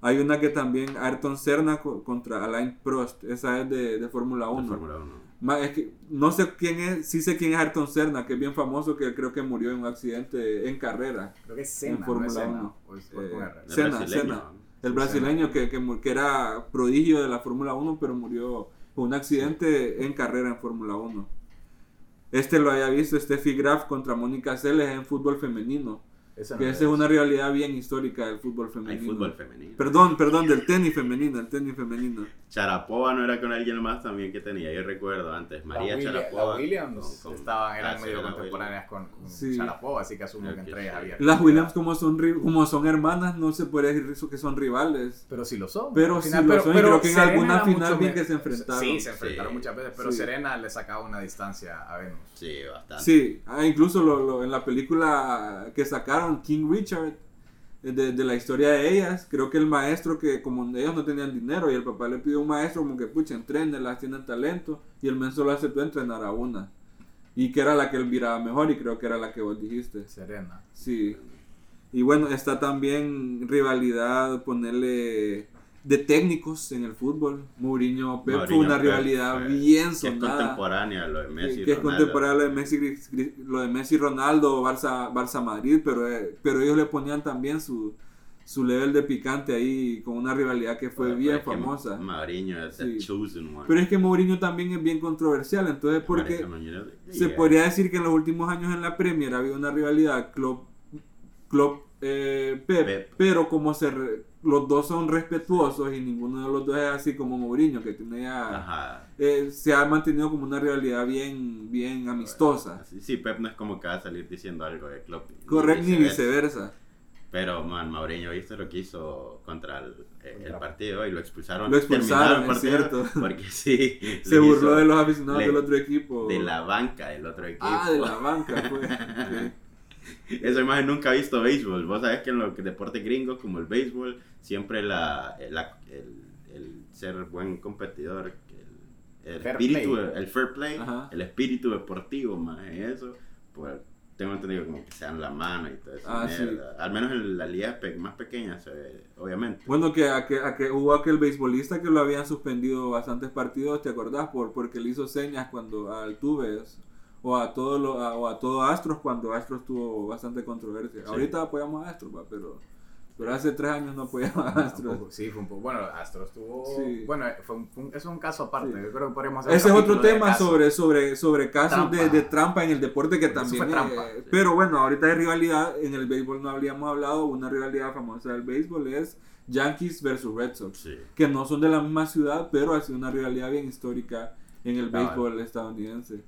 Hay una que también Ayrton Senna co- contra Alain Prost, esa es de, de Fórmula De 1. Fórmula 1. Ma- es que no sé quién es, sí sé quién es Ayrton Senna, que es bien famoso, que creo que murió en un accidente en carrera. Creo que es en Senna, no Fórmula Senna. 1. O es- Eh, o es con R. El Senna. Senna. El brasileño que, que, era prodigio de la Fórmula 1, pero murió por un accidente en carrera en Fórmula 1. Este lo había visto, Steffi Graf contra Mónica Seles en fútbol femenino. Esa no Que es. esa es una rivalidad bien histórica del fútbol Hay femenino. fútbol femenino. Perdón, perdón, del tenis femenino, el tenis femenino. Charapova no era con alguien más también que tenía, yo recuerdo antes. La María Willia- Charapova. la Williams con- con- estaban, eran medio la contemporáneas con, con Sí. Sharapova, así que asumo que que entre ellas había. Las Williams como son como son hermanas, no se puede decir eso que son rivales. Pero sí lo son. Pero sí final, lo son, y creo que en Serena alguna era final me- que se enfrentaron. Sí, se enfrentaron Sí. muchas veces, pero Sí. Serena le sacaba una distancia a Venus. Sí, bastante. Sí, ah, incluso lo, lo- en la película que sacaron, King Richard, eh, de, de la historia de ellas, creo que el maestro que como ellos no tenían dinero y el papá le pidió a un maestro como que, pucha, entrénelas, tienen talento, y el men solo aceptó entrenar a una. Y que era la que él miraba mejor y creo que era la que vos dijiste. Serena. Sí. Y bueno, está también rivalidad, ponerle de técnicos en el fútbol. Mourinho Pep fue una Pep, rivalidad fue- bien Que es sonada. contemporánea lo de Messi. Que, es Ronaldo. contemporáneo lo de Messi, Gri- Gri- lo de Messi Ronaldo, Barça, Barça Madrid, pero, eh, pero ellos le ponían también su, su level de picante ahí con una rivalidad que fue Bueno, bien pero famosa. Mourinho es Sí. chosen one. Pero es que Mourinho también es bien controversial, entonces porque se podría decir que en los últimos años en la Premier había una rivalidad Klopp, Klopp eh, Pep, Pep. pero como se re- los dos son respetuosos y ninguno de los dos es así como Mourinho que tiene ya Ajá. eh, se ha mantenido como una rivalidad bien bien amistosa. Sí, sí, Pep no es como que va a salir diciendo algo de Klopp. Correcto, ni viceversa. Pero, man, Mourinho, ¿viste lo que hizo contra el, eh, el partido? Y lo expulsaron. Lo expulsaron, es cierto. (laughs) Porque sí. (laughs) Se burló hizo de los aficionados le- del otro equipo. De la banca del otro equipo. ah, de la banca, (laughs) fue. Sí. (laughs) Esa imagen nunca ha visto béisbol. Vos sabés que en los deportes gringos como el béisbol, siempre la, la- el, el ser buen competidor, el, el Fair espíritu, play. el fair play, Ajá. el espíritu deportivo, más eso, pues tengo entendido como que se dan la mano y todo eso. Ah, sí. Al menos en la liga más pequeña se ve, obviamente. Bueno, que, a que, a que hubo aquel beisbolista que lo habían suspendido bastantes partidos, ¿te acordás? Por, porque le hizo señas cuando a Altuves o a todo lo, a, o a todo Astros cuando Astros tuvo bastante controversia. Sí. Ahorita apoyamos a Astros, pero, pero hace tres años no apoyamos a Astros. poco- sí, fue un poco. Bueno, Astros tuvo. Sí. Bueno, fue un, fue un- eso es un caso aparte. Sí. Yo creo que podríamos hacer Ese es otro tema sobre, sobre, sobre casos de, Trampa. de trampa en el deporte que también fue trampa, eh, sí. Pero bueno, ahorita hay rivalidad, en el béisbol no habríamos hablado, una rivalidad famosa del béisbol es Yankees versus Red Sox. Sí. que no son de la misma ciudad, pero ha sido una rivalidad bien histórica en el béisbol estadounidense.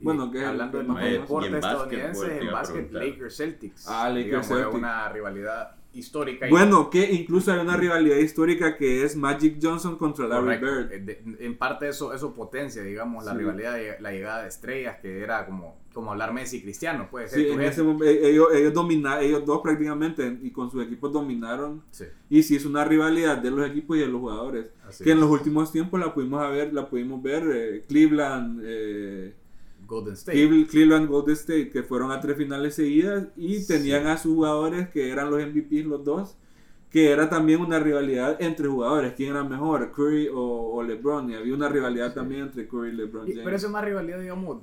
Bueno, que hablando de más deporte en estadounidense, en básquet, preguntar. Lakers Celtics. Ah, Lakers Celtics. Es una rivalidad histórica. Bueno, que incluso hay una rivalidad histórica que es Magic Johnson contra Larry. Bird. Eh, en parte eso, eso potencia, digamos, la rivalidad, de, la llegada de estrellas, que era como, como hablar Messi y Cristiano, pues. Sí, eh, tu en gente. ese momento, ellos, ellos, domina- ellos dos prácticamente y con sus equipos dominaron. Sí, Y sí es una rivalidad de los equipos y de los jugadores. así que en los últimos tiempos la pudimos ver, la pudimos ver eh, Cleveland, eh, Golden State. Cleveland, Cleveland Golden State, que fueron a tres finales seguidas y tenían a sus jugadores que eran los MVPs los dos, que era también una rivalidad entre jugadores, quién era mejor, Curry o, o LeBron, y había una rivalidad Sí. también entre Curry y LeBron Y- James. pero eso es más rivalidad, digamos.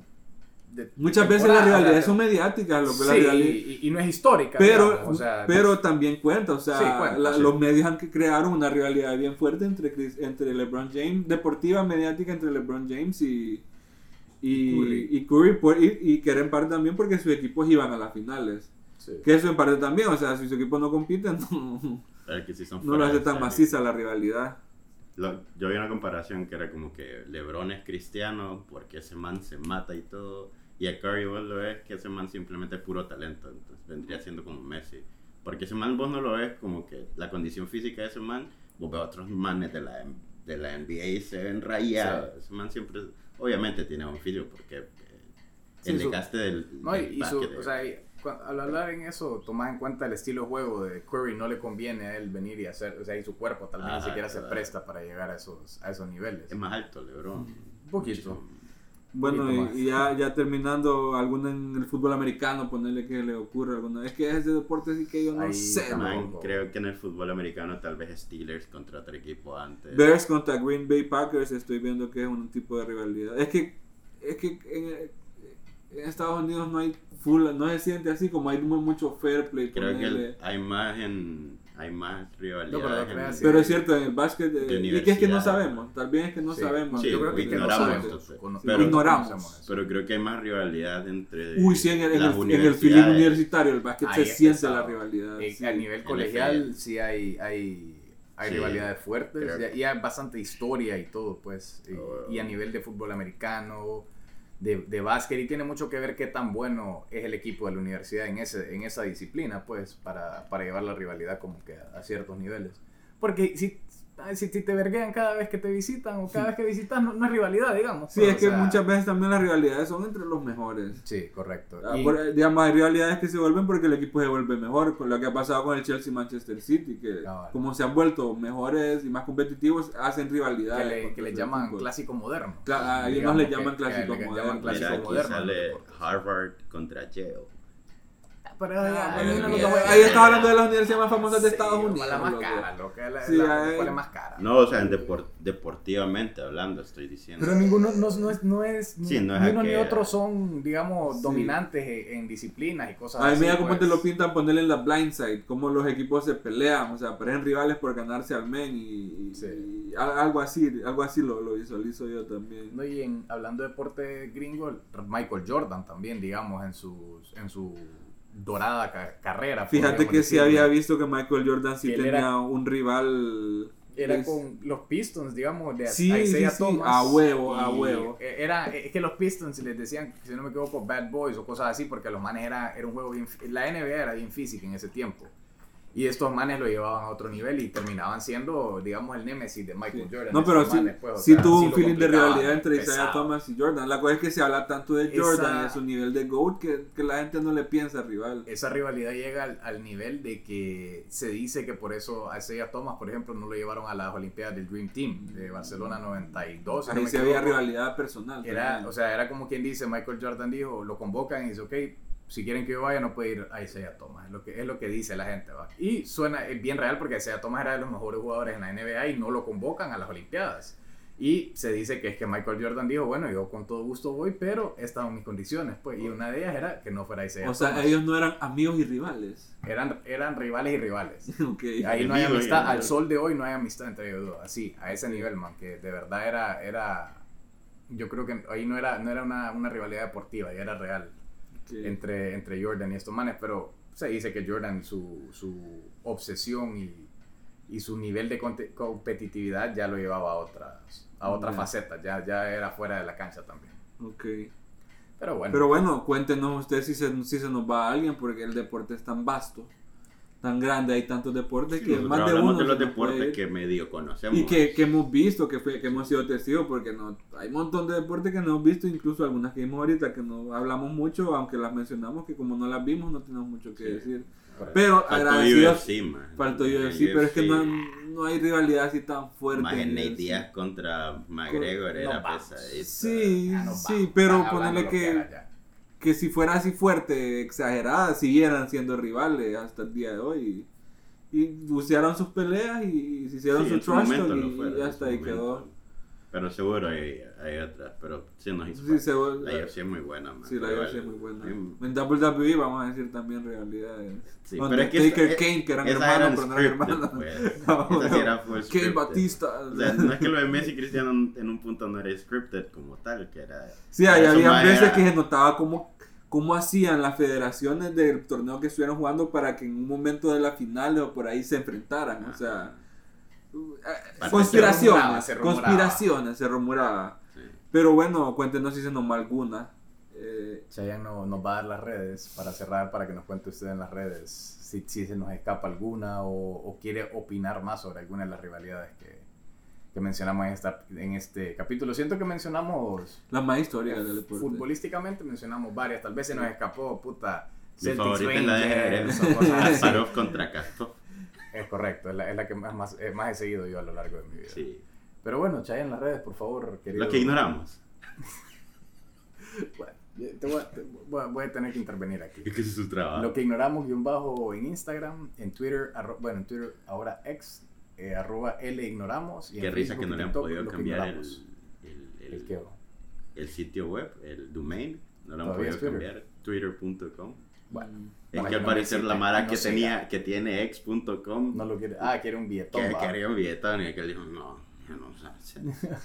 Muchas veces las rivalidades son mediáticas, lo que la sí, rivalidad- y, y no es histórica. pero, digamos, o sea, pero también cuenta, o sea, Sí, cuenta, la- sí. los medios han crearon una rivalidad bien fuerte entre, entre LeBron James, deportiva, mediática entre LeBron James y, y, Curry. y Curry, por- y, y que era en parte también porque sus equipos iban a las finales. sí. Que eso en parte también, o sea, si su equipo no compite, (laughs) no, que sí son no lo hace tan maciza la rivalidad. Lo- yo vi una comparación que era como que LeBron es cristiano porque ese man se mata y todo. Y a Curry vos lo ves que ese man simplemente es puro talento. Entonces vendría siendo como Messi. Porque ese man vos no lo ves como que la condición física de ese man. Vos ves otros manes de la, de la NBA y se ven rayados. Ese man siempre, obviamente tiene un físico porque eh, Sí, el su- desgaste del, No, y, del y su, o sea, al hablar en eso, tomás en cuenta el estilo de juego de Curry, no le conviene a él venir y hacer, o sea, y su cuerpo tal vez ni Ajá, siquiera se presta para llegar a esos, a esos niveles. es más alto LeBron. Un poquito. Bueno, y, ya, ya terminando, alguna en el fútbol americano, ponerle que le ocurra alguna. Es que ese deporte sí que yo no Ahí sé. man. Creo que en el fútbol americano tal vez Steelers contra otro equipo antes. Bears contra Green Bay Packers, estoy viendo que es un tipo de rivalidad. Es que, es que en, en Estados Unidos no hay full, no se siente así como hay muy, mucho fair play. Creo que el- hay más en hay más rivalidades. No, pero en- es cierto, en el básquet, eh, De y que es que no sabemos, tal vez es que no Sí. sabemos. Sí, yo creo que, que no ignoramos sabemos. entonces. Pero- no Ignoramos. Pero creo que hay más rivalidad entre Uy, sí, en el, en las el, en el feeling universidades. universitario, el básquet se siente la rivalidad. Sí. A nivel colegial sí hay, hay, hay Sí, rivalidades fuertes creo y, y hay bastante historia y todo, pues. Y, Oh. y a nivel de fútbol americano, de, de básquet, y tiene mucho que ver qué tan bueno es el equipo de la universidad en, ese, en esa disciplina, pues, para, para llevar la rivalidad como que a, a ciertos niveles. Porque si, si, si te verguean cada vez que te visitan o cada vez que visitas, no, no es rivalidad, digamos. Sí, es que sea, muchas veces también las rivalidades son entre los mejores. Sí, correcto. Ah, Y- por- digamos, hay rivalidades que se vuelven porque el equipo se vuelve mejor, con lo que ha pasado con el Chelsea y Manchester City, que Cabal. como se han vuelto mejores y más competitivos, hacen que rivalidades. le, que le llaman fútbol. clásico moderno. Cla- a ellos Digamos no le llaman que clásico moderno. llaman clásico aquí moderno. sale. Harvard contra Yale. Pero Ah, no, no, ahí no, no, ahí estás hablando de las universidades más famosas de Sí, Estados La Unidos. más loco. cara, loco. La, Sí, la- hay- ¿Cuál es más cara? No, o sea, en depor- deportivamente hablando, estoy diciendo. Pero ninguno, no, no es, no es, Sí, no es ni uno ni otro son, digamos, Sí. dominantes en, en disciplinas y cosas A mí así. me da como pues. te lo pintan ponerle en la blind side, cómo los equipos se pelean, o sea, parecen rivales por ganarse al men y, y- Sí. y al- algo así, algo así lo, lo visualizo yo también. No, y en, hablando de deporte gringo, Michael Jordan también, digamos, en su, en su dorada ca- carrera. Fíjate que sí había visto que Michael Jordan sí tenía era- un rival. Era es- con los Pistons, digamos, de Sí, Isaiah sí, sí, Thomas. a huevo, a huevo. Era, es que los Pistons les decían, si no me equivoco, Bad Boys o cosas así, porque los manes era, era un juego bien. La NBA era bien física en ese tiempo. Y estos manes lo llevaban a otro nivel y terminaban siendo, digamos, el némesis de Michael Jordan. No, pero sí, manes, pues, sí sea, tuvo sí un feeling de rivalidad entre Isaiah. Thomas y Jordan. La cosa es que se habla tanto de Jordan Esa- y de su nivel de GOAT que, que la gente no le piensa rival. esa rivalidad llega al, al nivel de que se dice que por eso a Isaiah Thomas, por ejemplo, no lo llevaron a las Olimpiadas del Dream Team de Barcelona 92. si no Ahí me sí había rivalidad personal. Era, también. o sea, era como quien dice, Michael Jordan dijo, lo convocan y dice, ok, si quieren que yo vaya, no puede ir a Isaiah Thomas. Es lo que, es lo que dice la gente, ¿va? Y suena es bien real porque Isaiah Thomas era de los mejores jugadores en la NBA y no lo convocan a las Olimpiadas. Y se dice que es que Michael Jordan dijo, bueno, yo con todo gusto voy, pero estas son mis condiciones, pues. Y una de ellas era que no fuera Isaiah o sea, Thomas. ellos no eran amigos y rivales. Eran, eran rivales y rivales. (laughs) Ok. Ahí no hay amistad, al sol de hoy no hay amistad entre ellos dos, así, a ese nivel, man, que de verdad era, era, yo creo que ahí no era, no era una, una rivalidad deportiva, ya era real Entre, entre Jordan y estos manes, pero se dice que Jordan, su, su obsesión y, y su nivel de competitividad ya lo llevaba a otras, a otras facetas, ya, ya era fuera de la cancha también. Ok. Pero bueno, Pero bueno, cuéntenos ustedes si se, si se nos va a alguien, porque el deporte es tan vasto, tan grande, hay tantos deportes Sí, que más de uno de los deportes que medio conocemos. Y que, que hemos visto, que, fue, que hemos sido testigos, porque no, hay un montón de deportes que no hemos visto, incluso algunas que vimos ahorita que no hablamos mucho, aunque las mencionamos, que como no las vimos no tenemos mucho que Sí. decir. Pero Faltó agradecidos, UFC, man. faltó El UFC, pero es que no, no hay rivalidad así tan fuerte. Más en Nate. Díaz contra McGregor era pesadita. Sí, sí, pero ponerle que. Que si fuera así fuerte, exagerada, siguieran siendo rivales hasta el día de hoy. Y, y bucearon sus peleas y, se hicieron Sí, su trash y, y hasta ahí quedó. Pero seguro hay, hay otras. Pero sí nos hizo Sí, falta. se vol- La UFC es muy buena, man. Sí, la UFC es muy buena. En WWE vamos a decir también rivalidades. Sí, Con pero es que Undertaker, esa- Kane, que eran hermanos, pero no eran hermanos. pues. No, (laughs) Esa sí era full Kane. Batista. O sea, no es que lo de Messi y Cristiano en, un punto no era scripted como tal, que era... Sí, ahí había veces era- que se notaba cómo, cómo hacían las federaciones del torneo que estuvieran jugando para que en un momento de la final o por ahí se enfrentaran. O sea, conspiraciones, se rumoraba. conspiraciones, se rumoraba. Sí. Pero bueno, cuéntenos si se nos va alguna. Eh, Chayanne no- nos va a dar las redes para cerrar, para que nos cuente usted en las redes si, si se nos escapa alguna o, o quiere opinar más sobre alguna de las rivalidades que, que mencionamos en, esta, en este capítulo. Siento que mencionamos, las más históricas del deporte. futbolísticamente mencionamos varias, tal vez se nos escapó, puta, Mi Celtics favorita es la de Rangers. Kasparov contra Castro. Es correcto, es la, es la que más, más, eh, más he seguido yo a lo largo de mi vida. Sí. Pero bueno, Chayanne en las redes, por favor, querido. Lo que ignoramos. (laughs) Bueno, te voy, a, te voy a- voy a tener que intervenir aquí. Es que es su trabajo. Lo que ignoramos guion bajo en Instagram, en Twitter, arro- bueno, en Twitter ahora ex, eh, arroba L ignoramos. Y Qué en risa Facebook que no le han TikTok, podido cambiar el, el, ¿El el, sitio web, el domain. No lo han podido cambiar. Twitter.com. Bueno, Es Para que al parecer la Mara no que, siga. tenía, que tiene ex.com no lo quiere. Ah, quiere un billetón. que quería un billetón y que él dijo, no, ya no sé. (laughs)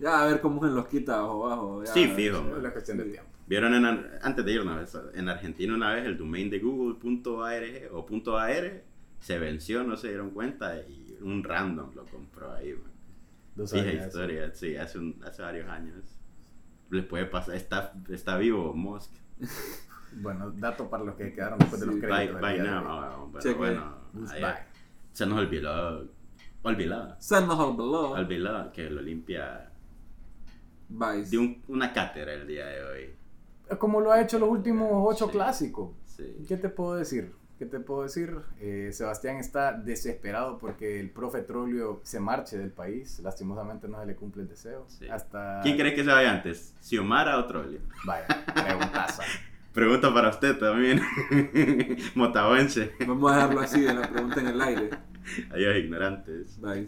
Ya a ver cómo se los quita abajo abajo. ya. Sí, fijo. Es la cuestión del tiempo. Vieron en, antes de ir una vez, en Argentina una vez el domain de google.org o punto .ar se venció, no se dieron cuenta y un random lo compró ahí. Fija historia, sí, hace, un- hace varios años. Les puede pasar, está, está vivo Musk. (laughs) Bueno, dato para los que quedaron después de los Bye, créditos. bye de now. bueno, ayer bye. se nos olvidó, olvidó, Se nos olvidó. olvidó que el Olimpia Vice. dio un- una cátedra el día de hoy. Como lo ha hecho los últimos ocho Sí. clásicos. Sí. ¿Qué te puedo decir? ¿Qué te puedo decir? Eh, Sebastián está desesperado porque el profe Trolio se marche del país. Lastimosamente no se le cumple el deseo. Sí. Hasta... ¿Quién crees que se vaya antes? ¿Xiomara o Trolio? Vaya, preguntaza. (laughs) Pregunta para usted también. (laughs) Motahuense. Vamos a dejarlo así de la pregunta en el aire. Adiós, ignorantes. Bye.